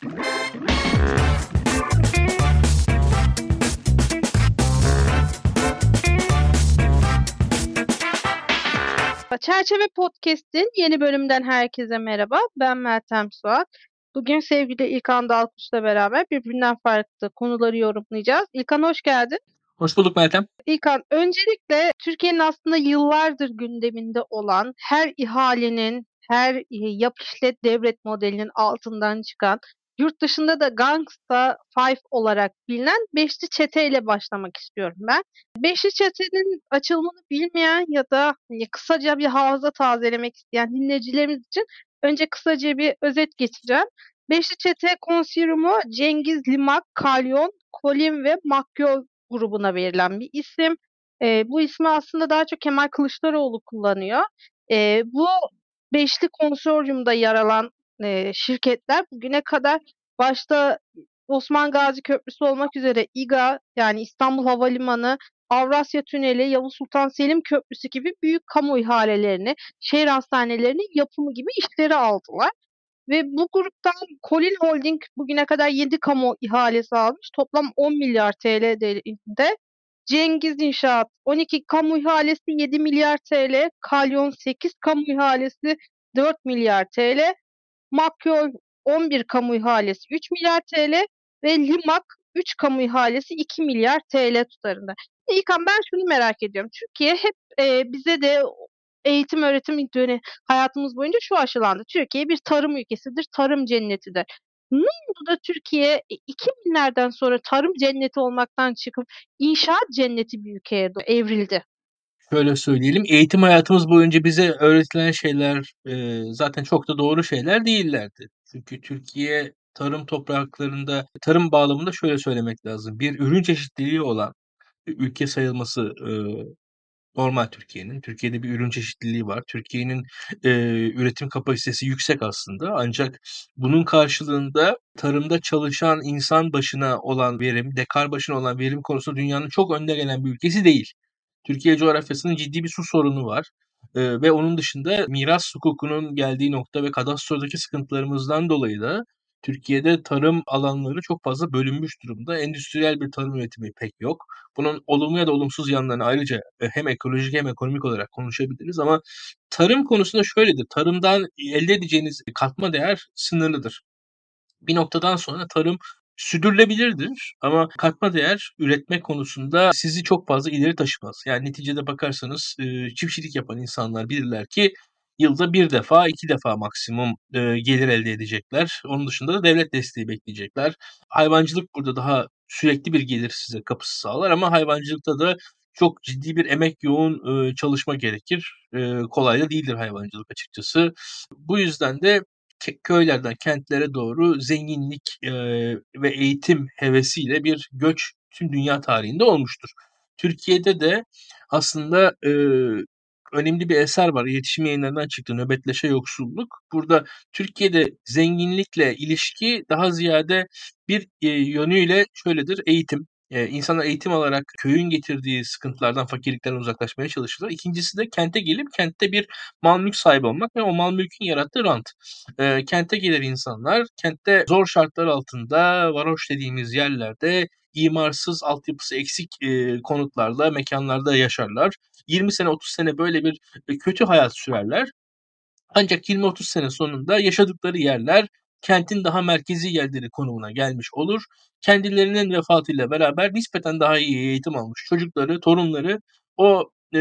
Çerçeve Podcast'in yeni bölümünden herkese merhaba. Ben Meltem Suat. Bugün sevgili İlkan Dalkuş'la beraber birbirinden farklı konuları yorumlayacağız. İlkan hoş geldin. Hoş bulduk Meltem. İlkan, öncelikle Türkiye'nin aslında yıllardır gündeminde olan her ihalenin, her yap işlet devlet modelinin altından çıkan Yurt dışında da Gangsta Five olarak bilinen Beşli Çete ile başlamak istiyorum ben. Beşli Çete'nin açılımını bilmeyen ya da hani kısaca bir hafıza tazelemek isteyen dinleyicilerimiz için önce kısaca bir özet geçeceğim. Beşli Çete konsirumu Cengiz Limak, Kalyon, Kolim ve Makyol grubuna verilen bir isim. E, bu ismi aslında daha çok Kemal Kılıçdaroğlu kullanıyor. E, bu beşli konsoryumda yer alan e, şirketler bugüne kadar başta Osman Gazi Köprüsü olmak üzere İGA yani İstanbul Havalimanı, Avrasya Tüneli, Yavuz Sultan Selim Köprüsü gibi büyük kamu ihalelerini, şehir hastanelerinin yapımı gibi işleri aldılar. Ve bu gruptan Colin Holding bugüne kadar 7 kamu ihalesi almış. Toplam 10 milyar TL değerinde. Cengiz İnşaat 12 kamu ihalesi 7 milyar TL. Kalyon 8 kamu ihalesi 4 milyar TL. Makyol 11 kamu ihalesi 3 milyar TL ve Limak 3 kamu ihalesi 2 milyar TL tutarında. İlkan ben şunu merak ediyorum. Türkiye hep e, bize de eğitim öğretim dönemi hayatımız boyunca şu aşılandı. Türkiye bir tarım ülkesidir, tarım cennetidir. Ne oldu da Türkiye 2000'lerden sonra tarım cenneti olmaktan çıkıp inşaat cenneti bir ülkeye evrildi? Şöyle söyleyelim, eğitim hayatımız boyunca bize öğretilen şeyler e, zaten çok da doğru şeyler değillerdi. Çünkü Türkiye tarım topraklarında, tarım bağlamında şöyle söylemek lazım. Bir ürün çeşitliliği olan ülke sayılması e, normal Türkiye'nin. Türkiye'de bir ürün çeşitliliği var. Türkiye'nin e, üretim kapasitesi yüksek aslında. Ancak bunun karşılığında tarımda çalışan insan başına olan verim, dekar başına olan verim konusunda dünyanın çok önde gelen bir ülkesi değil. Türkiye coğrafyasının ciddi bir su sorunu var. Ee, ve onun dışında miras hukukunun geldiği nokta ve kadastrodaki sıkıntılarımızdan dolayı da Türkiye'de tarım alanları çok fazla bölünmüş durumda. Endüstriyel bir tarım üretimi pek yok. Bunun olumlu ya da olumsuz yanlarını ayrıca e, hem ekolojik hem ekonomik olarak konuşabiliriz ama tarım konusunda şöyledir. Tarımdan elde edeceğiniz katma değer sınırlıdır. Bir noktadan sonra tarım sürdürülebilirdir ama katma değer üretme konusunda sizi çok fazla ileri taşımaz. Yani neticede bakarsanız e, çiftçilik yapan insanlar bilirler ki yılda bir defa, iki defa maksimum e, gelir elde edecekler. Onun dışında da devlet desteği bekleyecekler. Hayvancılık burada daha sürekli bir gelir size kapısı sağlar ama hayvancılıkta da çok ciddi bir emek yoğun e, çalışma gerekir. E, kolay da değildir hayvancılık açıkçası. Bu yüzden de köylerden kentlere doğru zenginlik e, ve eğitim hevesiyle bir göç tüm dünya tarihinde olmuştur. Türkiye'de de aslında e, önemli bir eser var. İletişim yayınlarından çıktı. Nöbetleşe yoksulluk. Burada Türkiye'de zenginlikle ilişki daha ziyade bir e, yönüyle şöyledir. Eğitim. Ee, insanlar eğitim alarak köyün getirdiği sıkıntılardan, fakirlikten uzaklaşmaya çalışırlar. İkincisi de kente gelip kentte bir mal mülk sahibi olmak ve o mal mülkün yarattığı rant. Ee, kente gelir insanlar, kentte zor şartlar altında, varoş dediğimiz yerlerde imarsız, altyapısı eksik e, konutlarla, mekanlarda yaşarlar. 20 sene, 30 sene böyle bir e, kötü hayat sürerler. Ancak 20-30 sene sonunda yaşadıkları yerler kentin daha merkezi yerleri konumuna gelmiş olur. Kendilerinin vefatıyla beraber nispeten daha iyi eğitim almış çocukları, torunları o e,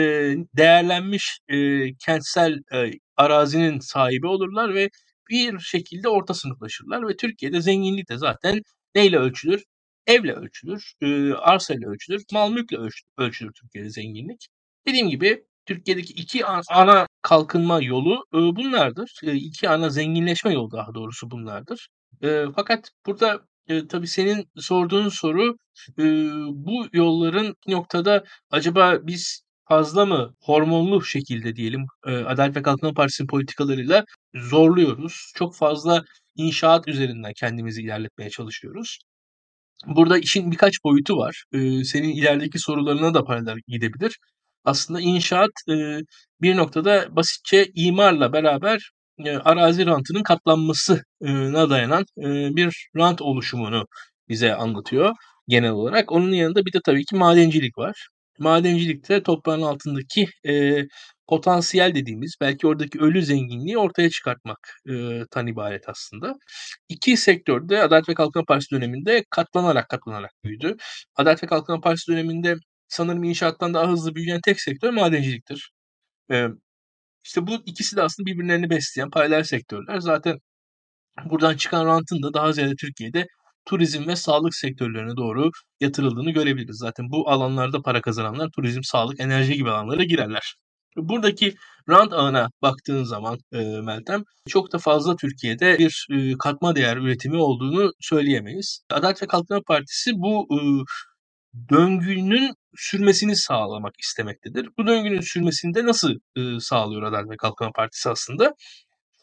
değerlenmiş e, kentsel e, arazinin sahibi olurlar ve bir şekilde orta sınıflaşırlar ve Türkiye'de zenginlik de zaten neyle ölçülür? Evle ölçülür, e, arsayla ölçülür, mal mülkle ölçülür Türkiye'de zenginlik. Dediğim gibi Türkiye'deki iki ana kalkınma yolu e, bunlardır. E, iki ana zenginleşme yolu daha doğrusu bunlardır. E, fakat burada e, tabii senin sorduğun soru bu yolların noktada acaba biz fazla mı hormonlu şekilde diyelim Adalet ve Kalkınma Partisi'nin politikalarıyla zorluyoruz. Çok fazla inşaat üzerinden kendimizi ilerletmeye çalışıyoruz. Burada işin birkaç boyutu var. Senin ilerideki sorularına da paralel gidebilir aslında inşaat e, bir noktada basitçe imarla beraber eee, arazi rantının katlanmasına dayanan, eee, bir rant oluşumunu bize anlatıyor genel olarak. Onun yanında bir de tabii ki madencilik var. Madencilik de toprağın altındaki, eee, potansiyel dediğimiz, belki oradaki ölü zenginliği ortaya çıkartmak eee, tan ibaret aslında. 2 sektör de Adalet ve Kalkınma Partisi döneminde katlanarak katlanarak büyüdü. Adalet ve Kalkınma Partisi döneminde sanırım inşaattan daha hızlı büyüyen tek sektör madenciliktir. Eee, işte bu ikisi de aslında birbirlerini besleyen paralel sektörler. Zaten buradan çıkan rantın da daha ziyade Türkiye'de turizm ve sağlık sektörlerine doğru yatırıldığını görebiliriz. Zaten bu alanlarda para kazananlar turizm, sağlık, enerji gibi alanlara girerler. Buradaki rant ağına baktığın zaman, eee, Meltem, çok da fazla Türkiye'de bir, eee, katma değer üretimi olduğunu söyleyemeyiz. Adalet ve Kalkınma Partisi bu, ııı, döngünün sürmesini sağlamak istemektedir. Bu döngünün sürmesini de nasıl, ııı, sağlıyor Adalet ve Kalkınma Partisi aslında?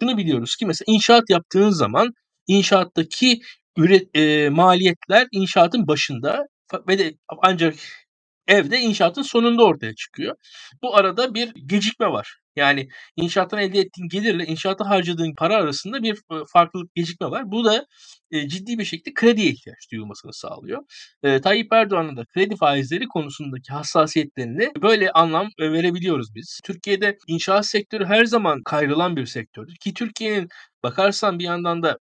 Şunu biliyoruz ki mesela inşaat yaptığın zaman inşaattaki üret eee, maliyetler inşaatın başında ve de ancak ev de inşaatın sonunda ortaya çıkıyor. Bu arada bir gecikme var. Yani inşaattan elde ettiğin gelirle inşaata harcadığın para arasında bir, farklılık, gecikme var. Bu da, ciddi bir şekilde krediye ihtiyaç duyulmasını sağlıyor. Eee, Tayyip Erdoğan'ın da kredi faizleri konusundaki hassasiyetlerini böyle anlam, verebiliyoruz biz. Türkiye'de inşaat sektörü her zaman kayrılan bir sektördür ki Türkiye'nin bakarsan bir yandan da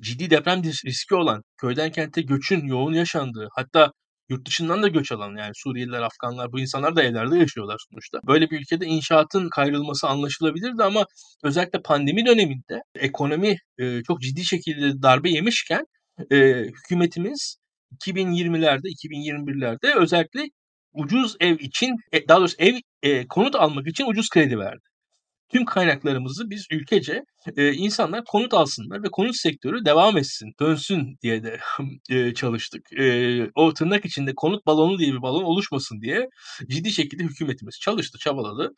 ciddi deprem riski olan, köyden kente göçün yoğun yaşandığı, hatta yurt dışından da göç alan yani Suriyeliler, Afganlar bu insanlar da evlerde yaşıyorlar sonuçta. Böyle bir ülkede inşaatın kayrılması anlaşılabilirdi ama özellikle pandemi döneminde ekonomi, eee, çok ciddi şekilde darbe yemişken, eee, hükümetimiz 2020'lerde, 2021'lerde özellikle ucuz ev için, e daha doğrusu ev, eee, konut almak için ucuz kredi verdi. Tüm kaynaklarımızı biz ülkece, eee, insanlar konut alsınlar ve konut sektörü devam etsin, dönsün diye de eee, çalıştık. Eee, o tırnak içinde konut balonu diye bir balon oluşmasın diye ciddi şekilde hükümetimiz çalıştı, çabaladı.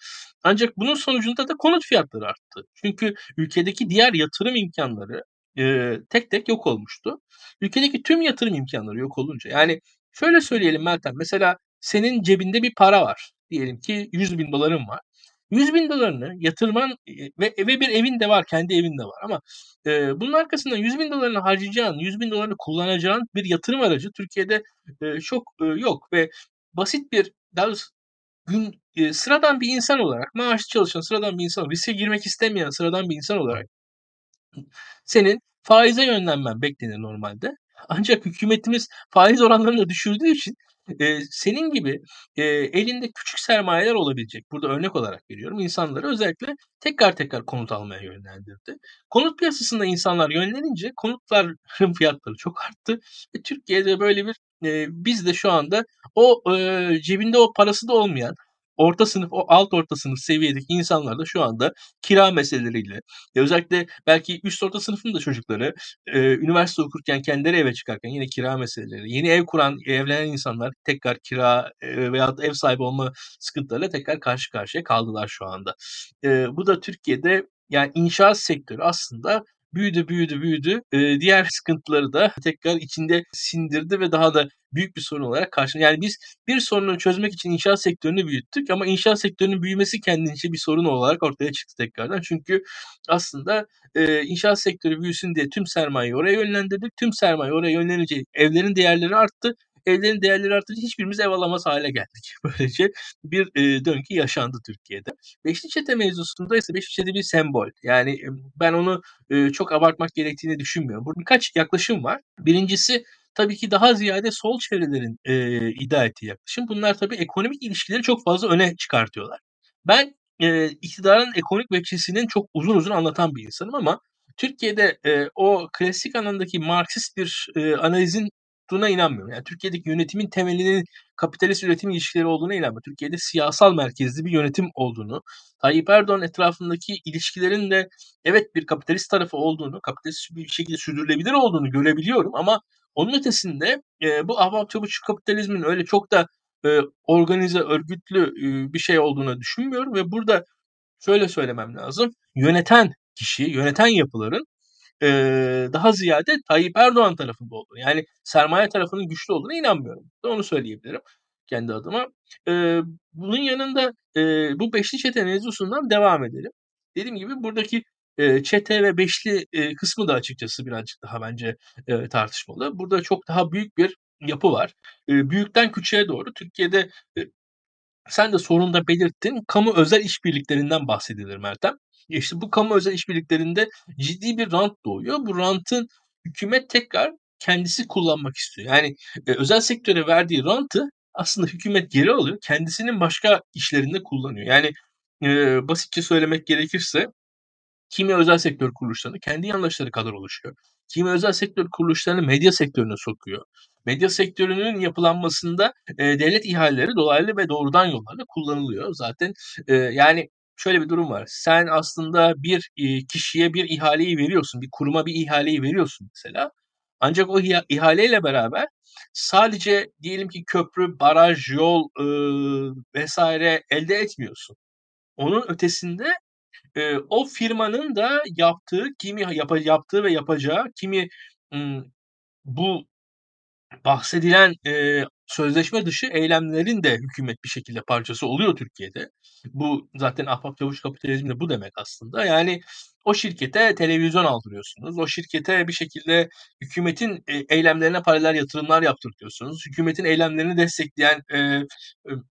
Ancak bunun sonucunda da konut fiyatları arttı. Çünkü ülkedeki diğer yatırım imkânları, eee, tek tek yok olmuştu. Ülkedeki tüm yatırım imkânları yok olunca yani şöyle söyleyelim Meltem, mesela senin cebinde bir para var. Diyelim ki $100.000'ın var. $100.000'ını yatırman, eee, ve ve bir evin de var, kendi evin de var ama, eee, bunun arkasından $100.000'ını harcayacağın, $100.000'ını kullanacağın bir yatırım aracı Türkiye'de, eee, çok, eee, yok ve basit bir daha doğrusu gün eee, sıradan bir insan olarak, maaşlı çalışan sıradan bir insan, riske girmek istemeyen sıradan bir insan olarak senin faize yönlenmen beklenir normalde. Ancak hükümetimiz faiz oranlarını düşürdüğü için, eee, senin gibi, eee, elinde küçük sermayeler olabilecek, burada örnek olarak veriyorum, insanları özellikle tekrar tekrar konut almaya yönlendirdi. Konut piyasasında insanlar yönlenince konutların fiyatları çok arttı ve Türkiye'de böyle bir, eee, biz de şu anda o, eee, cebinde o parası da olmayan, orta sınıf, o alt orta sınıf seviyedeki insanlar da şu anda kira meseleleriyle, ya özellikle belki üst orta sınıfın da çocukları, eee, üniversite okurken, kendileri eve çıkarken yine kira meseleleri, yeni ev kuran, evlenen insanlar tekrar kira, veyahut da ev sahibi olma sıkıntılarıyla tekrar karşı karşıya kaldılar şu anda. Eee, bu da Türkiye'de yani inşaat sektörü aslında büyüdü, büyüdü, büyüdü. Eee, diğer sıkıntıları da tekrar içinde sindirdi ve daha da büyük bir sorun olarak karşına Yani biz bir sorunu çözmek için inşaat sektörünü büyüttük ama inşaat sektörünün büyümesi kendince bir sorun olarak ortaya çıktı tekrardan. Çünkü aslında, eee, inşaat sektörü büyüsün diye tüm sermayeyi oraya yönlendirdik. Tüm sermaye oraya yönlenince evlerin değerleri arttı. Evlerin değerleri artınca hiçbirimiz ev alamaz hâle geldik. Böylece bir, eee, döngü yaşandı Türkiye'de. Beşli Çete mevzusunda ise Beşli Çete bir sembol. Yani, emm, ben onu, eee, çok abartmak gerektiğini düşünmüyorum. Burada birkaç yaklaşım var. 1'incisi tabii ki daha ziyade sol çevrelerin, eee, iddia ettiği yaklaşım. Bunlar tabii ekonomik ilişkileri çok fazla öne çıkartıyorlar. Ben, eee, iktidarın ekonomik veçesinin çok uzun uzun anlatan bir insanım ama Türkiye'de, eee, o klasik anlamdaki Marksist bir, eee, analizin tuttuğuna inanmıyorum. Yani Türkiye'deki yönetimin temelinin kapitalist üretim ilişkileri olduğuna inanmıyorum. Türkiye'de siyasal merkezli bir yönetim olduğunu, Tayyip Erdoğan etrafındaki ilişkilerin de evet bir kapitalist tarafı olduğunu, kapitalist bir şekilde sürdürülebilir olduğunu görebiliyorum ama onun ötesinde, eee, bu ahbap çavuş kapitalizmin öyle çok da, eee, organize, örgütlü, eee, bir şey olduğunu düşünmüyorum ve burada şöyle söylemem lazım. Yöneten kişi, yöneten yapıların, eee, daha ziyade Tayyip Erdoğan tarafında olduğunu, yani sermaye tarafının güçlü olduğuna inanmıyorum. Onu söyleyebilirim kendi adıma. Eee, bunun yanında, eee, bu Beşli Çete mevzusundan devam edelim. Dediğim gibi buradaki Eee, çete ve beşli, eee, kısmı da açıkçası birazcık daha bence, eee, tartışmalı. Burada çok daha büyük bir yapı var. Eee, büyükten küçüğe doğru Türkiye'de, sen de sorunda belirttin, kamu özel işbirliklerinden bahsedilir Meltem. İşte bu kamu özel işbirliklerinde ciddi bir rant doğuyor. Bu rantın hükümet tekrar kendisi kullanmak istiyor. Yani, eee, özel sektöre verdiği rantı aslında hükümet geri alıyor, kendisinin başka işlerinde kullanıyor. Yani, eee, basitçe söylemek gerekirse kimi özel sektör kuruluşlarını kendi yandaşları kadar oluşuyor. Kimi özel sektör kuruluşlarını medya sektörüne sokuyor. Medya sektörünün yapılanmasında, eee, devlet ihaleleri dolaylı ve doğrudan yollarla kullanılıyor. Zaten, eee, yani şöyle bir durum var. Sen aslında bir, iii, kişiye bir ihaleyi veriyorsun, bir kuruma bir ihaleyi veriyorsun mesela. Ancak o iha ihaleyle beraber sadece diyelim ki köprü, baraj, yol, ııı, vs. elde etmiyorsun. Onun ötesinde, eee, o firmanın da yaptığı, kimi yapa yaptığı ve yapacağı kimi, ımm, bu bahsedilen, eee, sözleşme dışı eylemlerin de hükümet bir şekilde parçası oluyor Türkiye'de. Bu zaten ahbap çavuş kapitalizmi de bu demek aslında. Yani o şirkete televizyon aldırıyorsunuz. O şirkete bir şekilde hükümetin, eylemlerine paralel yatırımlar yaptırtıyorsunuz. Hükümetin eylemlerini destekleyen, eee, ımm,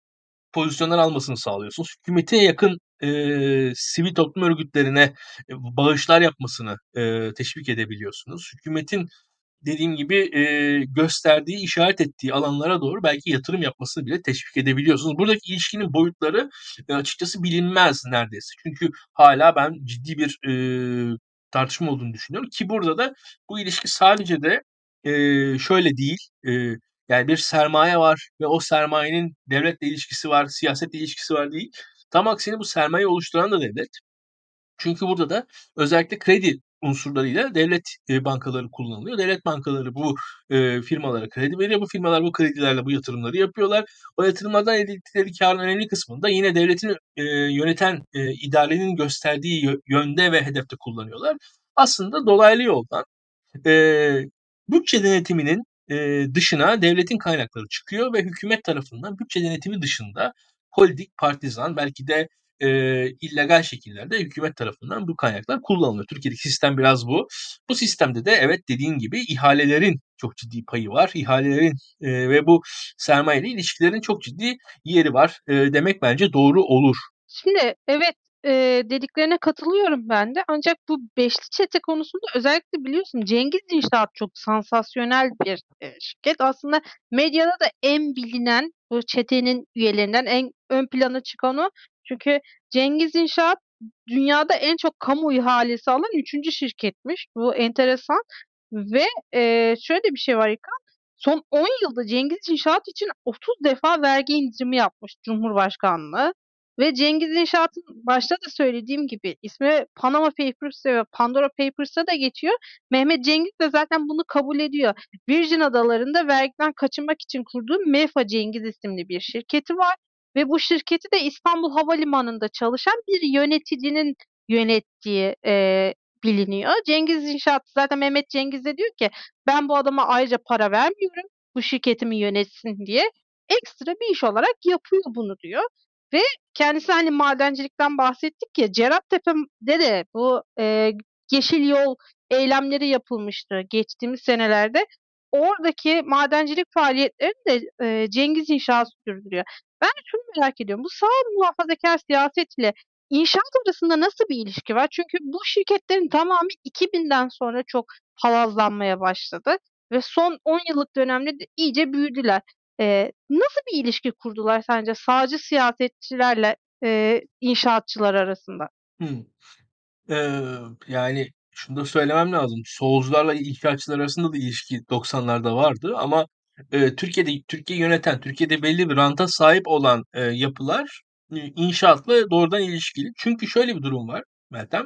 pozisyonlar almasını sağlıyorsunuz. Hükümete yakın, eee, sivil toplum örgütlerine, bağışlar yapmasını, eee, teşvik edebiliyorsunuz. Hükümetin dediğim gibi, eee, gösterdiği, işaret ettiği alanlara doğru belki yatırım yapmasını bile teşvik edebiliyorsunuz. Buradaki ilişkinin boyutları, eee, açıkçası bilinmez neredeyse. Çünkü hâlâ ben ciddi bir, eee, tartışma olduğunu düşünüyorum ki burada da bu ilişki sadece de, eee, şöyle değil, eee, yani bir sermaye var ve o sermayenin devletle ilişkisi var, siyasetle ilişkisi var değil. Tam aksine bu sermayeyi oluşturan da devlet. Çünkü burada da özellikle kredi unsurlarıyla devlet, bankaları kullanılıyor. Devlet bankaları bu, firmalara kredi veriyor. Bu firmalar bu kredilerle bu yatırımları yapıyorlar. O yatırımlardan elde ettikleri kârın önemli kısmını da yine devletin, yöneten, idarenin gösterdiği yö yönde ve hedefte kullanıyorlar. Aslında dolaylı yoldan, bütçe denetiminin, dışına devletin kaynakları çıkıyor ve hükümet tarafından bütçe denetimi dışında politik, partizan belki de, eee, illegal şekillerde hükümet tarafından bu kaynaklar kullanılıyor. Türkiye'deki sistem biraz bu. Bu sistemde de evet, dediğin gibi ihalelerin çok ciddi payı var. İhalelerin, eee, ve bu sermayeyle ilişkilerin çok ciddi yeri var, eee, demek bence doğru olur. Şimdi evet, eee, dediklerine katılıyorum ben de. Ancak bu beşli çete konusunda özellikle biliyorsun Cengiz İnşaat çok sansasyonel bir, eee, şirket. Aslında medyada da en bilinen bu çetenin üyelerinden en ön plana çıkan o. Çünkü Cengiz İnşaat dünyada en çok kamu ihalesi alan 3'üncü şirketmiş. Bu enteresan ve, eee, şöyle bir şey var İlkan, son 10 yılda Cengiz İnşaat için 30 defa vergi indirimi yapmış Cumhurbaşkanlığı ve Cengiz İnşaat'ın başta da söylediğim gibi ismi Panama Papers ve Pandora Papers'a da geçiyor. Mehmet Cengiz de zaten bunu kabul ediyor. Virgin Adaları'nda vergiden kaçınmak için kurduğu MEFA Cengiz isimli bir şirketi var ve bu şirketi de İstanbul Havalimanı'nda çalışan bir yöneticinin yönettiği, eee, biliniyor. Cengiz İnşaat zaten Mehmet Cengiz de diyor ki ben bu adama ayrıca para vermiyorum bu şirketimi yönetsin diye. Ekstra bir iş olarak yapıyor bunu diyor ve kendisi hani madencilikten bahsettik ya Cerattepe'de de bu, eee, Yeşil Yol eylemleri yapılmıştı geçtiğimiz senelerde. Oradaki madencilik faaliyetlerini de, eee, Cengiz İnşaat sürdürüyor. Ben şunu merak ediyorum. Bu sağ muhafazakâr siyasetle inşaat arasında nasıl bir ilişki var? Çünkü bu şirketlerin tamamı 2000'den sonra çok palazlanmaya başladı ve son 10 yıllık dönemde de iyice büyüdüler. Eee, nasıl bir ilişki kurdular sence sağcı siyasetçilerle, eee, inşaatçılar arasında? Hımm. Eee, yani şunu da söylemem lazım. Solcularla inşaatçılar arasında da ilişki 90'larda vardı ama, eee, Türkiye'de Türkiye'yi yöneten, Türkiye'de belli bir ranta sahip olan, eee, yapılar, eee, inşaatla doğrudan ilişkili. Çünkü şöyle bir durum var Meltem,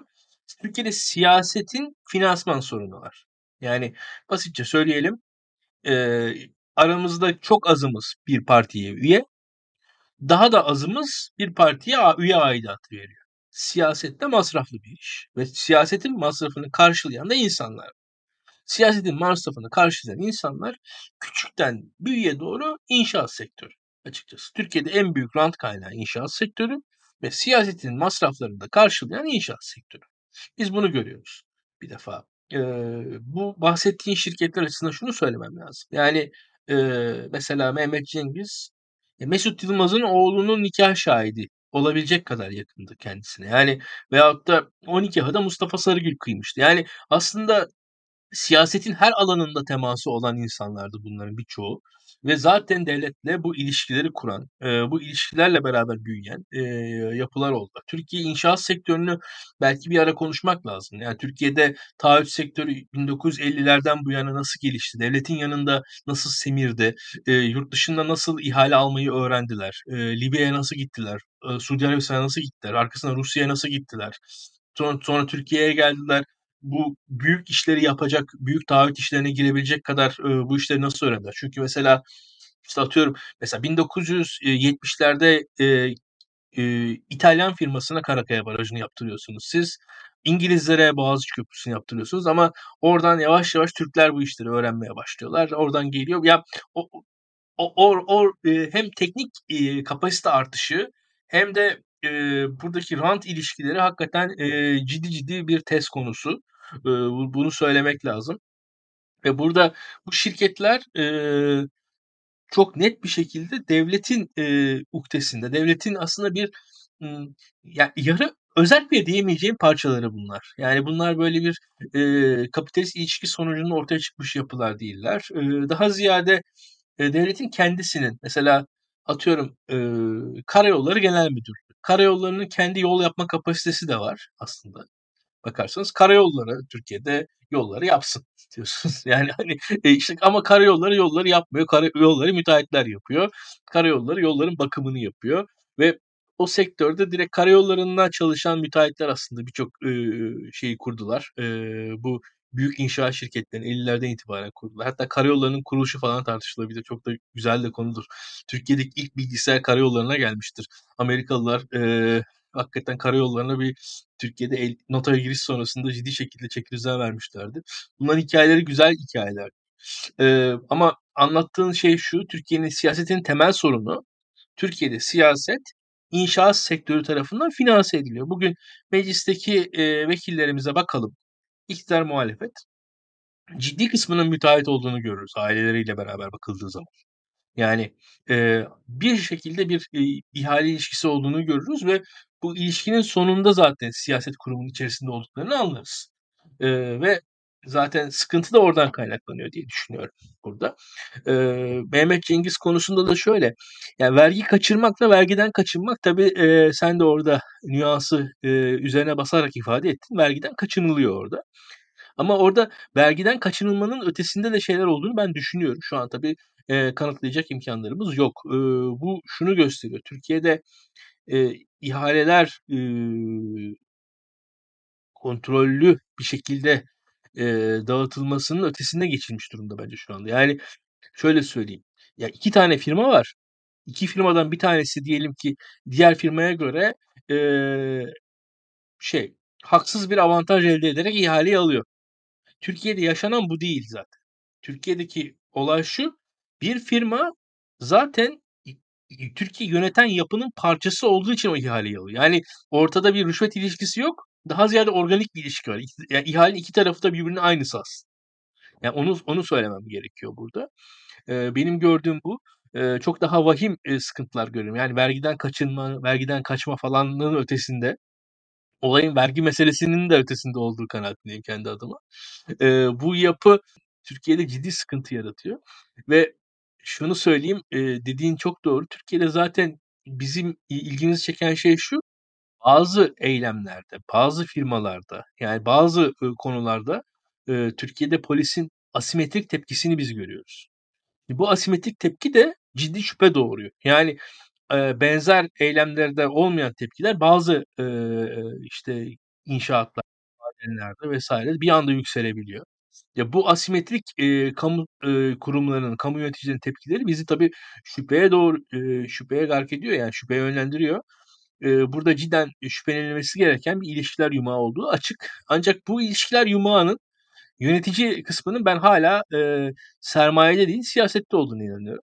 Türkiye'de siyasetin finansman sorunu var. Yani basitçe söyleyelim, eee, aramızda çok azımız bir partiye üye, daha da azımız bir partiye üye aidatı veriyor. Siyaset de masraflı bir iş ve siyasetin masrafını karşılayan da insanlar. Siyasetin masrafını karşılayan insanlar küçükten büyüğe doğru inşaat sektörü açıkçası. Türkiye'de en büyük rant kaynağı inşaat sektörü ve siyasetin masraflarını da karşılayan inşaat sektörü. Biz bunu görüyoruz bir defa. Eee, bu bahsettiğin şirketler açısından şunu söylemem lazım. Yani, eee, mesela Mehmet Cengiz, e, Mesut Yılmaz'ın oğlunun nikâh şahidi olabilecek kadar yakındı kendisine. Yani veyahut da o nikâhı da Mustafa Sarıgül kıymıştı. Yani aslında siyasetin her alanında teması olan insanlardı bunların birçoğu ve zaten devletle bu ilişkileri kuran, eee, bu ilişkilerle beraber büyüyen, eee, yapılar oldular. Türkiye inşaat sektörünü belki bir ara konuşmak lazım. Yani Türkiye'de taahhüt sektörü 1950'lerden bu yana nasıl gelişti? Devletin yanında nasıl semirdi? Eee, yurt dışında nasıl ihale almayı öğrendiler? Eee, Libya'ya nasıl gittiler? Eee, Suudi Arabistan'a nasıl gittiler? Arkasından Rusya'ya nasıl gittiler? Sonra, sonra Türkiye'ye geldiler bu büyük işleri yapacak, büyük taahhüt işlerine girebilecek kadar, ııı, bu işleri nasıl öğrendiler? Çünkü mesela, işte, atıyorum, mesela 1970'lerde, eee, eee, İtalyan firmasına Karakaya Barajı'nı yaptırıyorsunuz siz. İngilizlere Boğaziçi Köprüsü'nü yaptırıyorsunuz ama oradan yavaş yavaş Türkler bu işleri öğrenmeye başlıyorlar. Oradan geliyor. Ya, o o or eee, hem teknik, eee, kapasite artışı hem de, eee, buradaki rant ilişkileri hakikaten, eee, ciddi ciddi bir test konusu. Bu bunu söylemek lazım ve burada bu şirketler, eee, çok net bir şekilde devletin, eee, ukdesinde, devletin aslında bir, ımm, ya, yarı özerk bile diyemeyeceğim parçaları bunlar. Yani bunlar böyle bir, eee, kapitalist ilişki sonucunda ortaya çıkmış yapılar değiller. Eee, daha ziyade Eee, devletin kendisinin mesela atıyorum, eee, Karayolları Genel Müdürlüğü. Karayolları'nın kendi yol yapma kapasitesi de var aslında bakarsanız. Karayolları Türkiye'de yolları yapsın istiyorsunuz. Yani, hani, eee, işte ama karayolları yolları yapmıyor. Karayolları müteahhitler yapıyor. Karayolları yolların bakımını yapıyor ve o sektörde direkt karayollarında çalışan müteahhitler aslında birçok, ııı, şeyi kurdular. Eee, bu büyük inşaat şirketlerini 50'lerden itibaren kurdular. Hatta karayollarının kuruluşu falan tartışılabilir. Çok da güzel de konudur. Türkiye'deki ilk bilgisayar karayollarına gelmiştir. Amerikalılar, eee, hakikaten karayollarına bir Türkiye'de el notaya giriş sonrasında ciddi şekilde çeki düzen vermişlerdi. Bunların hikâyeleri güzel hikâyeler. Eee, ama anlattığın şey şu, Türkiye'nin siyasetinin temel sorunu, Türkiye'de siyaset inşaat sektörü tarafından finanse ediliyor. Bugün meclisteki, eee, vekillerimize bakalım, iktidar, muhalefet, ciddi kısmının müteahhit olduğunu görürüz aileleriyle beraber bakıldığı zaman. Yani, eee, bir şekilde bir, iii, ihale ilişkisi olduğunu görürüz ve bu ilişkinin sonunda zaten siyaset kurumunun içerisinde olduklarını anlarız. Eee, ve zaten sıkıntı da oradan kaynaklanıyor diye düşünüyorum burada. Eee, Mehmet Cengiz konusunda da şöyle, ya, vergi kaçırmakla vergiden kaçınmak tabii, eee, sen de orada nüansı, eee, üzerine basarak ifade ettin. Vergiden kaçınılıyor orada. Ama orada vergiden kaçınılmanın ötesinde de şeyler olduğunu ben düşünüyorum. Şu an tabii, eee, kanıtlayacak imkânlarımız yok. Eee, bu şunu gösteriyor. Türkiye'de, eee, ihaleler, ııı kontrollü bir şekilde, eee, dağıtılmasının ötesine geçilmiş durumda bence şu anda. Yani şöyle söyleyeyim, ya 2 tane firma var. 2 firmadan bir tanesi diyelim ki diğer firmaya göre, eee, şey, haksız bir avantaj elde ederek ihaleyi alıyor. Türkiye'de yaşanan bu değil zaten. Türkiye'deki olay şu, bir firma zaten Türkiye'yi yöneten yapının parçası olduğu için o ihaleyi alıyor. Yani ortada bir rüşvet ilişkisi yok. Daha ziyade organik bir ilişki var. İk ya ihalenin 2 tarafı da birbirinin aynısı aslında. Yani onu onu söylemem gerekiyor burada. Eee, benim gördüğüm bu. Eee, çok daha vahim, eee, sıkıntılar görüyorum. Yani vergiden kaçınma, vergiden kaçma falanlığın ötesinde, olayın vergi meselesinin de ötesinde olduğu kanaatindeyim kendi adıma. Eee, bu yapı Türkiye'de ciddi sıkıntı yaratıyor ve şunu söyleyeyim, eee, dediğin çok doğru. Türkiye'de zaten bizim ilgimizi çeken şey şu, bazı eylemlerde, bazı firmalarda, yani bazı, konularda, Türkiye'de polisin asimetrik tepkisini biz görüyoruz. E, bu asimetrik tepki de ciddi şüphe doğuruyor. Yani, benzer eylemlerde olmayan tepkiler bazı, işte, inşaatlar, madenlerde vs. bir anda yükselebiliyor. Ya, bu asimetrik, eee, kamu, eee, kurumlarının, kamu yöneticilerinin tepkileri bizi tabii şüpheye doğru, eee, şüpheye gark ediyor, yani şüpheye yönlendiriyor. Burada cidden şüphelenilmesi gereken bir ilişkiler yumağı olduğu açık. Ancak bu ilişkiler yumağının yönetici kısmının ben hâlâ, eee, sermayede değil, siyasette olduğuna inanıyorum.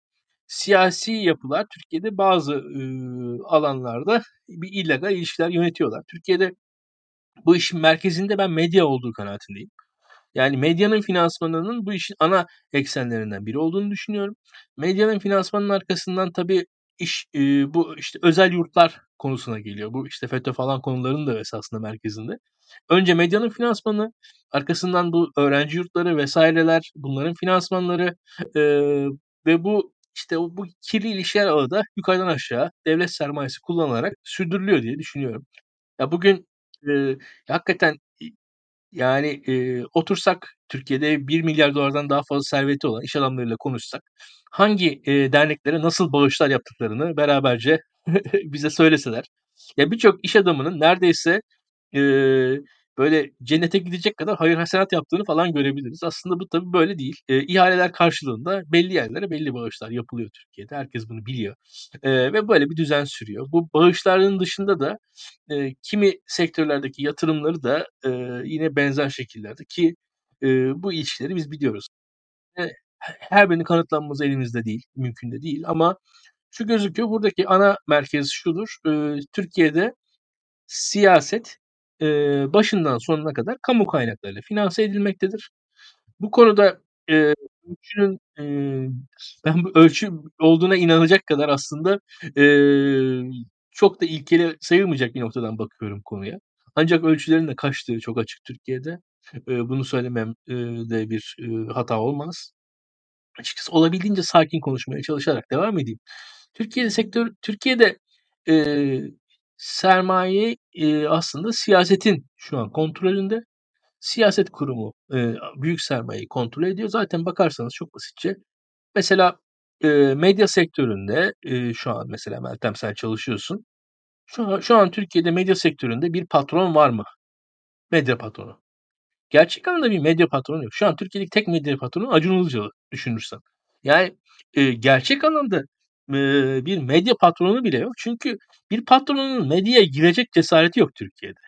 Siyasi yapılar Türkiye'de bazı, ııı, alanlarda bir illegal ilişkiler yönetiyorlar. Türkiye'de bu işin merkezinde ben medya olduğu kanaatindeyim. Yani medyanın finansmanının bu işin ana eksenlerinden biri olduğunu düşünüyorum. Medyanın finansmanının arkasından tabii iş e, bu işte özel yurtlar konusuna geliyor. Bu işte FETÖ falan konularının da esasında merkezinde. Önce medyanın finansmanı, arkasından bu öğrenci yurtları vesaireler, bunların finansmanları e, ve bu işte bu kirli ilişkiler ağı da yukarıdan aşağı devlet sermayesi kullanılarak sürdürülüyor diye düşünüyorum. Ya bugün e, hakikaten yani, eee, otursak Türkiye'de $1.000.000.000'dan daha fazla serveti olan iş adamlarıyla konuşsak, hangi, eee, derneklere nasıl bağışlar yaptıklarını beraberce bize söyleseler, ya birçok iş adamının neredeyse, eee, böyle cennete gidecek kadar hayır hasenat yaptığını falan görebiliriz. Aslında bu tabii böyle değil. Eee, ihaleler karşılığında belli yerlere belli bağışlar yapılıyor Türkiye'de. Herkes bunu biliyor, eee, ve böyle bir düzen sürüyor. Bu bağışların dışında da, eee, kimi sektörlerdeki yatırımları da, eee, yine benzer şekillerde ki, eee, bu ilişkileri biz biliyoruz. He her birinin kanıtlanması elimizde değil, mümkün de değil ama şu gözüküyor, buradaki ana merkez şudur: Eee, Türkiye'de siyaset, eee, başından sonuna kadar kamu kaynaklarıyla finanse edilmektedir. Bu konuda, eee, ölçünün, eee, ben bu ölçü olduğuna inanacak kadar aslında, eee, çok da ilkeli sayılmayacak bir noktadan bakıyorum konuya. Ancak ölçülerin de kaçtığı çok açık Türkiye'de. Eee, bunu söylemem eee, de bir, eee, hata olmaz. Açıkçası olabildiğince sakin konuşmaya çalışarak devam edeyim. Türkiye'de sektör Türkiye'de, eee, sermaye, eee, aslında siyasetin şu an kontrolünde. Siyaset kurumu, eee, büyük sermayeyi kontrol ediyor. Zaten bakarsanız çok basitçe mesela, eee, medya sektöründe, eee, şu an mesela Meltem sen çalışıyorsun. Şu an şu an Türkiye'de medya sektöründe bir patron var mı? Medya patronu. Gerçek anlamda bir medya patronu yok. Şu an Türkiye'deki tek medya patronu Acun Ilıcalı düşünürsen. Yani, eee, gerçek anlamda, bir medya patronu bile yok. Çünkü bir patronun medyaya girecek cesareti yok Türkiye'de.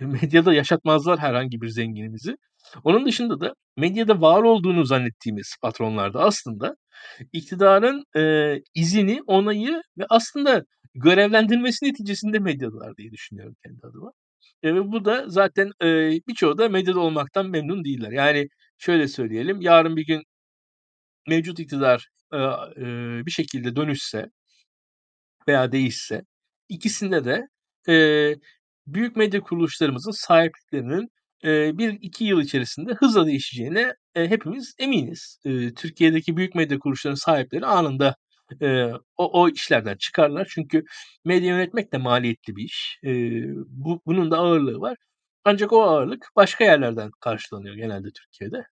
Medyada yaşatmazlar herhangi bir zenginimizi. Onun dışında da medyada var olduğunu zannettiğimiz patronlar da aslında iktidarın, eee, izini, onayı ve aslında görevlendirmesi neticesinde medyadalar diye düşünüyorum kendi adıma. Eee, ve bu da zaten, eee, birçoğu da medyada olmaktan memnun değiller. Yani şöyle söyleyelim, yarın bir gün mevcut iktidar, bir şekilde dönüşse veya değişse ikisinde de, eee, büyük medya kuruluşlarımızın sahipliklerinin, eee, 1-2 yıl içerisinde hızla değişeceğine, hepimiz eminiz. Türkiye'deki büyük medya kuruluşlarının sahipleri anında, o o işlerden çıkarlar. Çünkü medya yönetmek de maliyetli bir iş. Bu bunun da ağırlığı var. Ancak o ağırlık başka yerlerden karşılanıyor genelde Türkiye'de.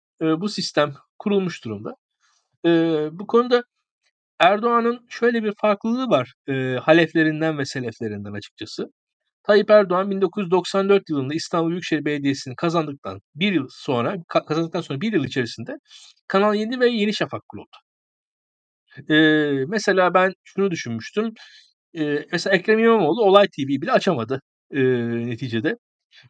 Bu sistem kurulmuş durumda. Eee, bu konuda Erdoğan'ın şöyle bir farklılığı var, eee, haleflerinden ve seleflerinden açıkçası. Tayyip Erdoğan 1994 yılında İstanbul Büyükşehir Belediyesi'ni kazandıktan 1 yıl sonra ka kazandıktan sonra 1 yıl içerisinde Kanal 7 ve Yeni Şafak kuruldu. Eee, mesela ben şunu düşünmüştüm. Eee, mesela Ekrem İmamoğlu Olay TV'yi bile açamadı, eee, neticede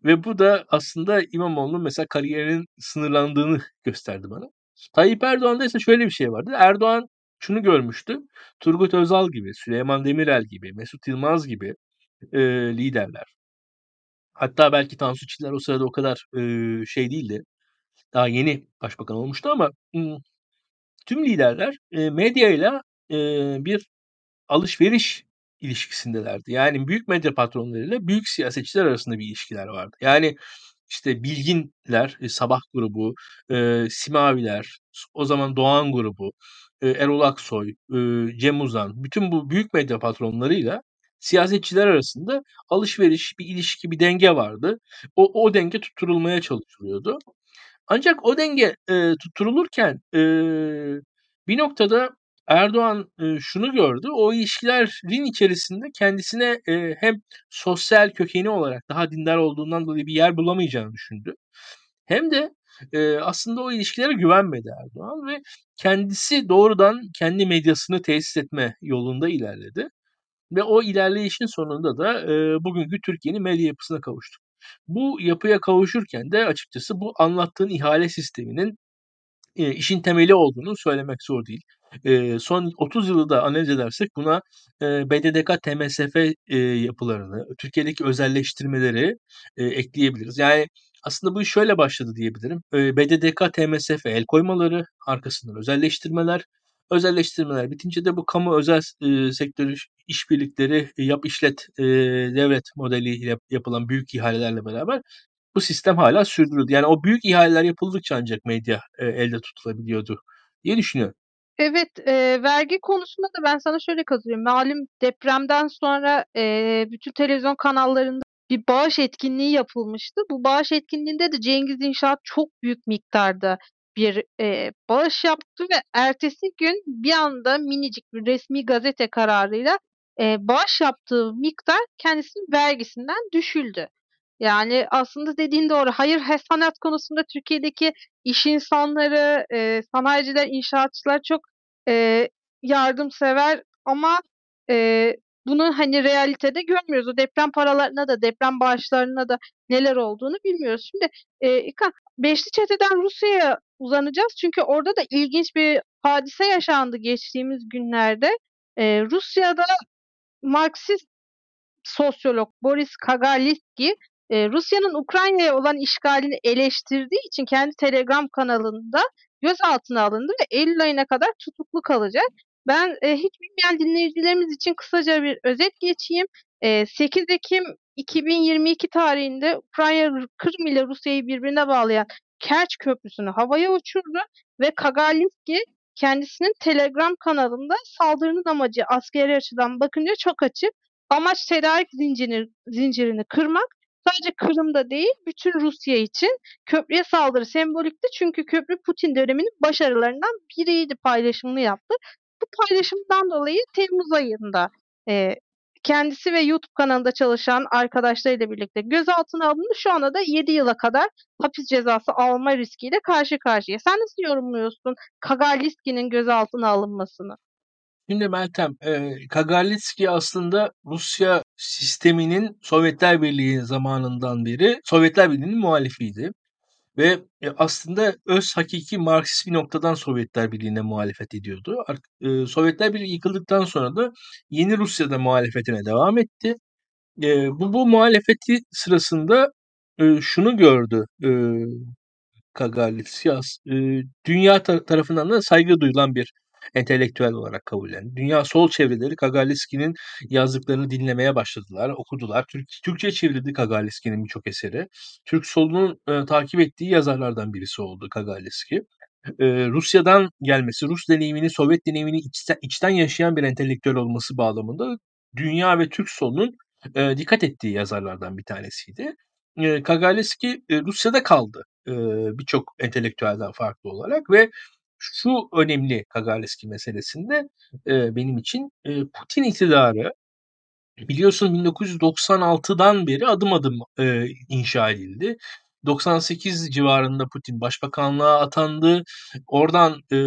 ve bu da aslında İmamoğlu'nun mesela kariyerinin sınırlandığını gösterdi bana. Tayyip Erdoğan'da ise şöyle bir şey vardı. Erdoğan şunu görmüştü. Turgut Özal gibi, Süleyman Demirel gibi, Mesut Yılmaz gibi, eee, liderler hatta belki Tansu Çiller o sırada o kadar, eee, şey değildi. Daha yeni başbakan olmuştu ama, tüm liderler, eee, medyayla, eee, bir alışveriş ilişkisindelerdi. Yani büyük medya patronlarıyla büyük siyasetçiler arasında bir ilişkiler vardı. Yani, işte, Bilginler, eee, Sabah grubu, eee, Simaviler, o zaman Doğan grubu, eee, Erol Aksoy, eee, Cem Uzan, bütün bu büyük medya patronlarıyla siyasetçiler arasında alışveriş, bir ilişki, bir denge vardı. O o denge tutturulmaya çalışılıyordu. Ancak o denge, eee, tutturulurken, eee, bir noktada Erdoğan, eee, şunu gördü, o ilişkilerin içerisinde kendisine, eee, hem sosyal kökeni olarak daha dindar olduğundan dolayı bir yer bulamayacağını düşündü hem de, eee, aslında o ilişkilere güvenmedi Erdoğan ve kendisi doğrudan kendi medyasını tesis etme yolunda ilerledi ve o ilerleyişin sonunda da, eee, bugünkü Türkiye'nin medya yapısına kavuştuk. Bu yapıya kavuşurken de açıkçası bu anlattığın ihale sisteminin eee, işin temeli olduğunu söylemek zor değil. Eee, son 30 yılı da analiz edersek buna, eee, BDDK, TMSF, eee, yapılarını, Türkiye'deki özelleştirmeleri, eee, ekleyebiliriz. Yani aslında bu iş şöyle başladı diyebilirim. Eee, BDDK, TMSF el koymaları, arkasından özelleştirmeler, özelleştirmeler bitince de bu kamu özel s eee, sektör iş işbirlikleri, yap işlet, eee, devlet modeliyle yapılan büyük ihalelerle beraber bu sistem hâlâ sürdürüldü. Yani o büyük ihaleler yapıldıkça ancak medya, eee, elde tutulabiliyordu diye düşünüyorum. Evet, eee, vergi konusunda da ben sana şöyle katılıyorum. Malum depremden sonra, eee, bütün televizyon kanallarında bir bağış etkinliği yapılmıştı. Bu bağış etkinliğinde de Cengiz İnşaat çok büyük miktarda bir, eee, bağış yaptı ve ertesi gün bir anda minicik bir resmî gazete kararıyla, eee, bağış yaptığı miktar kendisinin vergisinden düşüldü. Yani aslında dediğin doğru. Hayır he konusunda Türkiye'deki iş insanları, eee, sanayiciler, inşaatçılar çok, eee, yardımsever ama, eee, bunu, hani, realitede görmüyoruz. O deprem paralarına da deprem bağışlarına da neler olduğunu bilmiyoruz. Şimdi, eee, İlkan, Beşli Çete'den Rusya'ya uzanacağız. Çünkü orada da ilginç bir hadise yaşandı geçtiğimiz günlerde. Eee, Rusya'da Marksist sosyolog Boris Kagarlitski, eee, Rusya'nın Ukrayna'ya olan işgalini eleştirdiği için kendi Telegram kanalında gözaltına alındı ve eylül ayına kadar tutuklu kalacak. Ben, eee, hiç bilmeyen dinleyicilerimiz için kısaca bir özet geçeyim. Eee, 8 Ekim 2022 tarihinde Ukrayna, Kırım ile Rusya'yı birbirine bağlayan Kerç Köprüsü'nü havaya uçurdu ve Kagarlitski kendisinin Telegram kanalında saldırının amacı askeri açıdan bakınca çok açık. Amaç tedarik zincini zincirini kırmak. Sadece Kırım'da değil, bütün Rusya için köprüye saldırı sembolikti. Çünkü köprü Putin döneminin başarılarından biriydi paylaşımını yaptı. Bu paylaşımdan dolayı temmuz ayında, eee, kendisi ve YouTube kanalında çalışan arkadaşlarıyla birlikte gözaltına alındı. Şu anda da 7 yıla kadar hapis cezası alma riskiyle karşı karşıya. Sen nasıl yorumluyorsun Kagarlitski'nin gözaltına alınmasını? Şimdi Meltem, eee, Kagarlitski aslında Rusya sisteminin Sovyetler Birliği zamanından beri Sovyetler Birliği'nin muhalifiydi ve, eee, aslında öz hakiki Marksist bir noktadan Sovyetler Birliği'ne muhalefet ediyordu. Ark eee, Sovyetler Birliği yıkıldıktan sonra da yeni Rusya'da muhalefetine devam etti. Eee, bu bu muhalefeti sırasında, eee, şunu gördü, eee, Kagarlitski as eee, dünya ta tarafından da saygı duyulan bir entelektüel olarak kabullendi. Dünya sol çevreleri Kagarlitski'nin yazdıklarını dinlemeye başladılar, okudular. Türk Türkçe'ye çevrildi Kagarlitski'nin birçok eseri. Türk solunun, eee, takip ettiği yazarlardan birisi oldu Kagarlitski. Eee, Rusya'dan gelmesi, Rus deneyimini, Sovyet deneyimini içten içten yaşayan bir entelektüel olması bağlamında dünya ve Türk solunun, eee, dikkat ettiği yazarlardan bir tanesiydi. Eee, Kagarlitski, eee, Rusya'da kaldı, eee, birçok entelektüelden farklı olarak ve şu önemli Kagarlitski meselesinde, eee, benim için, eee, Putin iktidarı biliyorsun 1996'dan beri adım adım, eee, inşa edildi. 98 civarında Putin başbakanlığa atandı. Oradan, eee,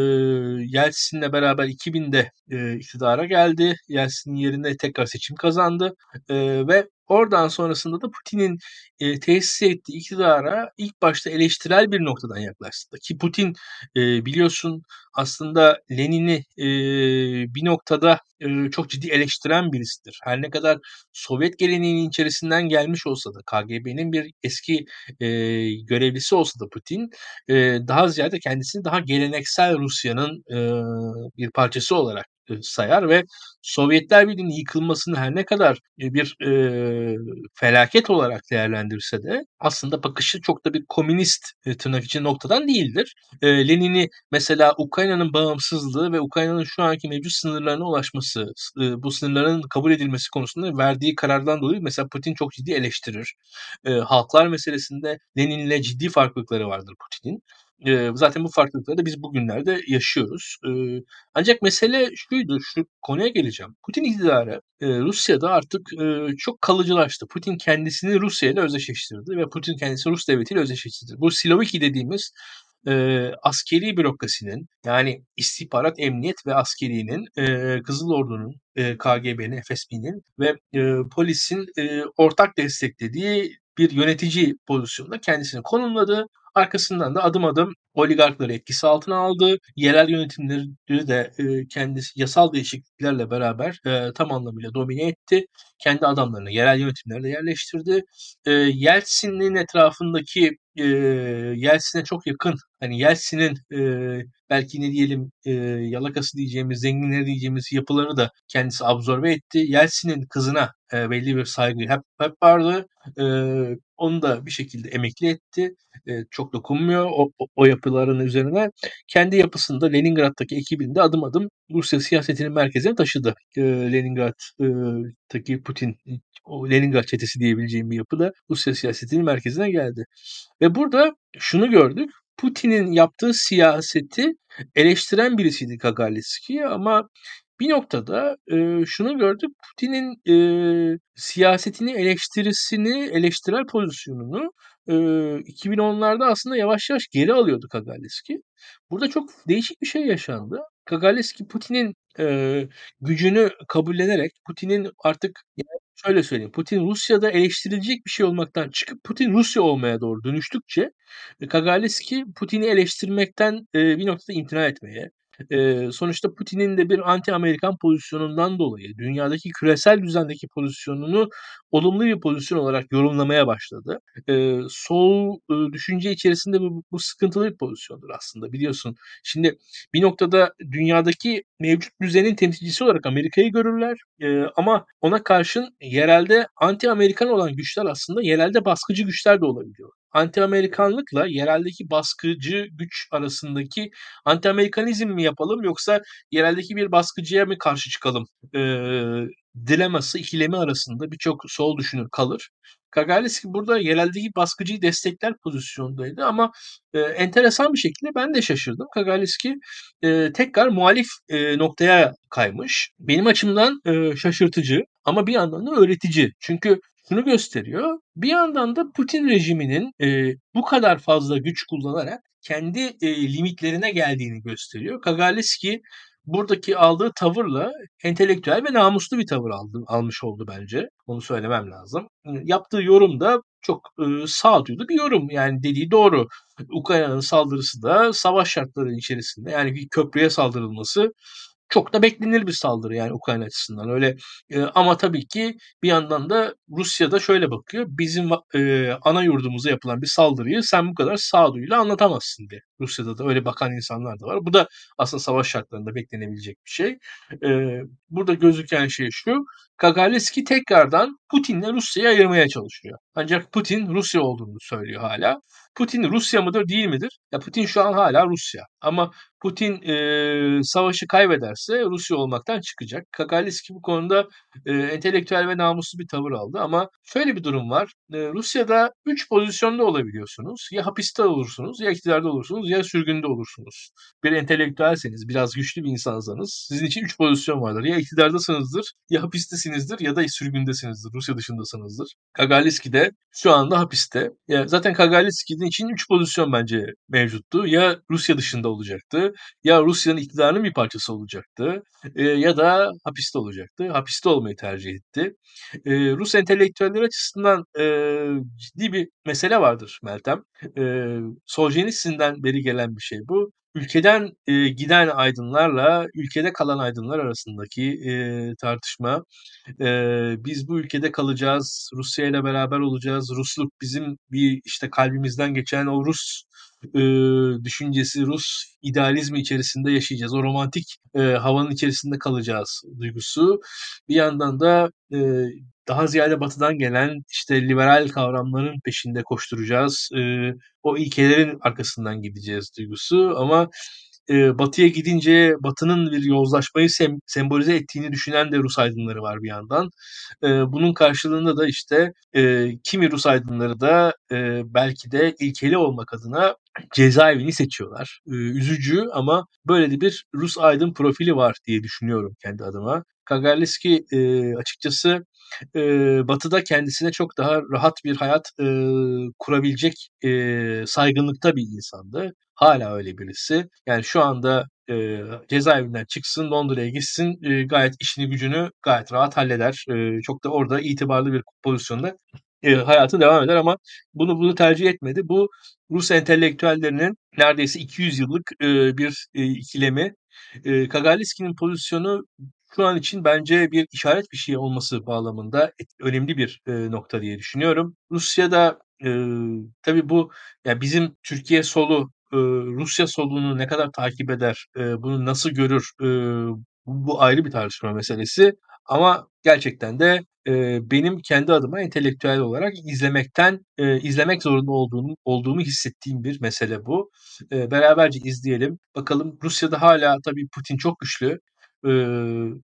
Yeltsin'le beraber 2000'de, eee, iktidara geldi. Yeltsin'in yerine tekrar seçim kazandı, eee, ve oradan sonrasında da Putin'in, eee, tesis ettiği iktidara ilk başta eleştirel bir noktadan yaklaştı ki Putin, eee, biliyorsun aslında Lenin'i, eee, bir noktada, eee, çok ciddi eleştiren birisidir. Her ne kadar Sovyet geleneğinin içerisinden gelmiş olsa da KGB'nin bir eski, eee, görevlisi olsa da Putin, eee, daha ziyade kendisini daha geleneksel Rusya'nın, eee, bir parçası olarak, sayar ve Sovyetler Birliği'nin yıkılmasını her ne kadar, eee, bir, eee, felaket olarak değerlendirse de aslında bakışı çok da bir komünist, eee, tırnak içinde noktadan değildir. Eee, Lenin'i mesela Ukrayna'nın bağımsızlığı ve Ukrayna'nın şu anki mevcut sınırlarına ulaşması, eee, bu sınırların kabul edilmesi konusunda verdiği karardan dolayı mesela Putin çok ciddi eleştirir. Eee, halklar meselesinde Lenin'le ciddi farklılıkları vardır Putin'in. Zaten bu farklılıkları da biz bugünlerde yaşıyoruz. Ancak mesele şuydu, şu konuya geleceğim. Putin iktidarı, Rusya'da artık, çok kalıcılaştı. Putin kendisini Rusya'yla özdeşleştirdi ve Putin kendisini Rus devletiyle özdeşleştirdi. Bu Siloviki dediğimiz, askeri bürokrasinin yani istihbarat, emniyet ve askeriyinin, eee, Kızıl Ordu'nun, KGB'nin, FSB'nin ve, polisin, ortak desteklediği bir yönetici pozisyonunda kendisini konumladı. Arkasından da adım adım oligarkları etkisi altına aldı. Yerel yönetimleri de e, kendisi yasal değişikliklerle beraber e, tam anlamıyla domine etti. Kendi adamlarını yerel yönetimlerde yerleştirdi. E, Yeltsin'in etrafındaki e, Yeltsin'e çok yakın hani Yeltsin'in e, belki ne diyelim e, yalakası diyeceğimiz, zenginleri diyeceğimiz yapılarını da kendisi absorbe etti. Yeltsin'in kızına e, belli bir saygı hep, hep vardı. E, onu da bir şekilde emekli etti. E, çok dokunmuyor o, o, o yapıların üzerine. Kendi yapısında Leningrad'daki ekibini de adım adım Rusya siyasetinin merkezine taşıdı. E, Leningrad'daki Putin, o Leningrad çetesi diyebileceğim bir yapıda Rusya siyasetinin merkezine geldi. Ve burada şunu gördük. Putin'in yaptığı siyaseti eleştiren birisiydi Kagarliski ama bir noktada e, şunu gördük. Putin'in e, siyasetini eleştirisini, eleştirel pozisyonunu e, 2010'larda aslında yavaş yavaş geri alıyordu Kagarliski. Burada çok değişik bir şey yaşandı. Kagarliski Putin'in e, gücünü kabullenerek Putin'in artık yani şöyle söyleyeyim. Putin Rusya'da eleştirilecek bir şey olmaktan çıkıp Putin Rusya olmaya doğru dönüştükçe Kagarliski Putin'i eleştirmekten e, bir noktada imtina etmeye, e, sonuçta Putin'in de bir anti-Amerikan pozisyonundan dolayı dünyadaki küresel düzendeki pozisyonunu olumlu bir pozisyon olarak yorumlamaya başladı. E, sol e, düşünce içerisinde bu, bu sıkıntılı bir pozisyondur aslında biliyorsun. Şimdi bir noktada dünyadaki mevcut düzenin temsilcisi olarak Amerika'yı görürler e, ama ona karşın yerelde anti-Amerikan olan güçler aslında yerelde baskıcı güçler de olabiliyor anti-Amerikanlıkla yereldeki baskıcı güç arasındaki anti-Amerikanizm mi yapalım yoksa yereldeki bir baskıcıya mı karşı çıkalım e, dileması, ikilemi arasında birçok sol düşünür kalır. Kagarliski burada yereldeki baskıcıyı destekler pozisyondaydı ama e, enteresan bir şekilde ben de şaşırdım. Kagarliski e, tekrar muhalif e, noktaya kaymış. Benim açımdan e, şaşırtıcı ama bir yandan da öğretici. Çünkü şunu gösteriyor. Bir yandan da Putin rejiminin e, bu kadar fazla güç kullanarak kendi e, limitlerine geldiğini gösteriyor. Kagarliski buradaki aldığı tavırla entelektüel ve namuslu bir tavır aldı, almış oldu bence. Onu söylemem lazım. Yaptığı yorum da çok e, sağduyulu bir yorum. Yani dediği doğru. Ukrayna'nın saldırısı da savaş şartları içerisinde yani bir köprüye saldırılması çok da beklenir bir saldırı yani Ukrayna açısından. Öyle e, ama tabii ki bir yandan da Rusya da şöyle bakıyor. Bizim e, ana yurdumuza yapılan bir saldırıyı sen bu kadar sağduyuyla anlatamazsın diye. Rusya'da da öyle bakan insanlar da var. Bu da aslında savaş şartlarında beklenebilecek bir şey. E, burada gözüken şey şu. Kagarliski tekrardan Putin'le Rusya'yı ayırmaya çalışıyor. Ancak Putin Rusya olduğunu söylüyor hala. Putin Rusya mıdır değil midir? Ya Putin şu an hala Rusya. Ama Putin e, savaşı kaybederse Rusya olmaktan çıkacak. Kagarliski bu konuda e, entelektüel ve namuslu bir tavır aldı. Ama şöyle bir durum var. E, Rusya'da üç pozisyonda olabiliyorsunuz. Ya hapiste olursunuz, ya iktidarda olursunuz, ya sürgünde olursunuz. Bir entelektüelseniz, biraz güçlü bir insansanız sizin için üç pozisyon vardır. Ya iktidardasınızdır, ya hapistesinizdir ya da sürgündesinizdir. Rusya dışındasınızdır. Kagarliski de şu anda hapiste. Ya zaten Kagarliski'nin için üç pozisyon bence mevcuttu. Ya Rusya dışında olacaktı, ya Rusya'nın iktidarının bir parçası olacaktı e, ya da hapiste olacaktı. Hapiste olmayı tercih etti. E, Rus entelektüeller açısından e, ciddi bir mesele vardır Meltem. E, Soljenitsin'den beri gelen bir şey bu. Ülkeden e, giden aydınlarla ülkede kalan aydınlar arasındaki e, tartışma. E, biz bu ülkede kalacağız, Rusya ile beraber olacağız. Rusluk bizim bir işte kalbimizden geçen o Rus e, düşüncesi, Rus idealizmi içerisinde yaşayacağız. O romantik e, havanın içerisinde kalacağız duygusu. Bir yandan da e, daha ziyade batıdan gelen işte liberal kavramların peşinde koşturacağız. E, o ilkelerin arkasından gideceğiz duygusu ama e, batıya gidince batının bir yozlaşmayı sem- sembolize ettiğini düşünen de Rus aydınları var bir yandan. E, bunun karşılığında da işte e, kimi Rus aydınları da e, belki de ilkeli olmak adına cezaevini seçiyorlar. E, üzücü ama böyle de bir Rus aydın profili var diye düşünüyorum kendi adıma. Kagarliski e, açıkçası e, Batı'da kendisine çok daha rahat bir hayat e, kurabilecek saygınlıkta bir insandı. Hala öyle birisi. Yani şu anda e, cezaevinden çıksın, Londra'ya gitsin, gayet işini gücünü gayet rahat halleder. Çok da orada itibarlı bir pozisyonda e, hayatı devam eder ama bunu bunu tercih etmedi. Bu Rus entelektüellerinin neredeyse 200 yıllık e, bir e, ikilemi. E, Kagaliski'nin pozisyonu şu an için bence bir işaret bir şey olması bağlamında önemli bir e, nokta diye düşünüyorum. Rusya'da e, tabii bu ya bizim Türkiye solu e, Rusya solunu ne kadar takip eder, e, bunu nasıl görür, e, bu ayrı bir tartışma meselesi. Ama gerçekten de e, benim kendi adıma entelektüel olarak izlemekten e, izlemek zorunda olduğunu olduğumu hissettiğim bir mesele bu. E, beraberce izleyelim. Bakalım Rusya'da hala tabii Putin çok güçlü. E,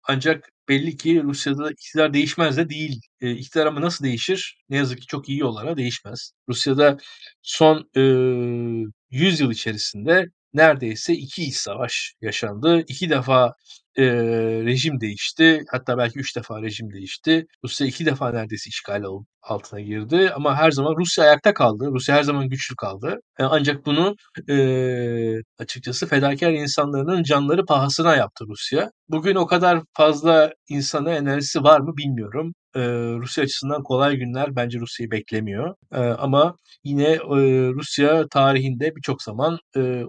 ancak belli ki Rusya'da iktidar değişmez de değil. E, iktidar ama nasıl değişir? Ne yazık ki çok iyi yollara değişmez. Rusya'da son e, 100 yıl içerisinde neredeyse iki iç savaş yaşandı. İki defa e, rejim değişti. Hatta belki üç defa rejim değişti. Rusya iki defa neredeyse işgal altına girdi. Ama her zaman Rusya ayakta kaldı. Rusya her zaman güçlü kaldı. E, ancak bunu e, açıkçası fedakar insanların canları pahasına yaptı Rusya. Bugün o kadar fazla insana enerjisi var mı bilmiyorum. Rusya açısından kolay günler bence Rusya'yı beklemiyor. Ama yine Rusya tarihinde birçok zaman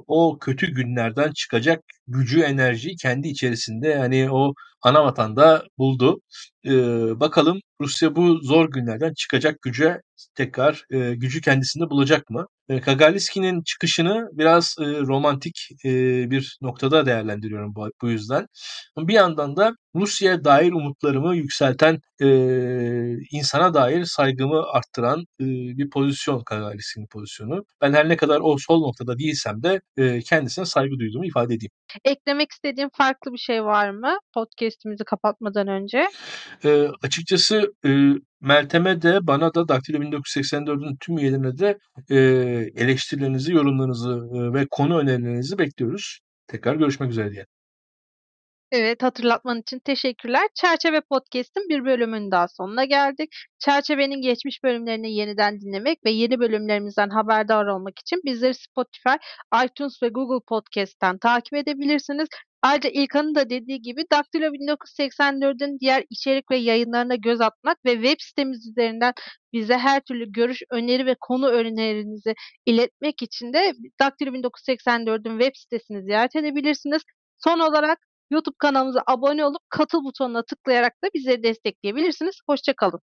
o kötü günlerden çıkacak gücü, enerjiyi kendi içerisinde yani o ana vatanda buldu. Ee, bakalım Rusya bu zor günlerden çıkacak güce tekrar e, gücü kendisinde bulacak mı? E, Kagaliski'nin çıkışını biraz e, romantik e, bir noktada değerlendiriyorum bu, bu yüzden. Bir yandan da Rusya'ya dair umutlarımı yükselten, e, insana dair saygımı arttıran e, bir pozisyon Kagaliski'nin pozisyonu. Ben her ne kadar o sol noktada değilsem de e, kendisine saygı duyduğumu ifade edeyim. Eklemek istediğin farklı bir şey var mı podcast'imizi kapatmadan önce? E, açıkçası e, Meltem'e de bana da Daktilo 1984'ün tüm üyelerine de e, eleştirilerinizi, yorumlarınızı e, ve konu önerilerinizi bekliyoruz. Tekrar görüşmek üzere diye. Evet, hatırlatman için teşekkürler. Çerçeve Podcast'ın bir bölümünün daha sonuna geldik. Çerçevenin geçmiş bölümlerini yeniden dinlemek ve yeni bölümlerimizden haberdar olmak için bizleri Spotify, iTunes ve Google Podcast'ten takip edebilirsiniz. Ayrıca İlkan'ın da dediği gibi Daktilo 1984'ün diğer içerik ve yayınlarına göz atmak ve web sitemiz üzerinden bize her türlü görüş, öneri ve konu önerilerinizi iletmek için de Daktilo 1984'ün web sitesini ziyaret edebilirsiniz. Son olarak YouTube kanalımıza abone olup katıl butonuna tıklayarak da bizi destekleyebilirsiniz. Hoşçakalın.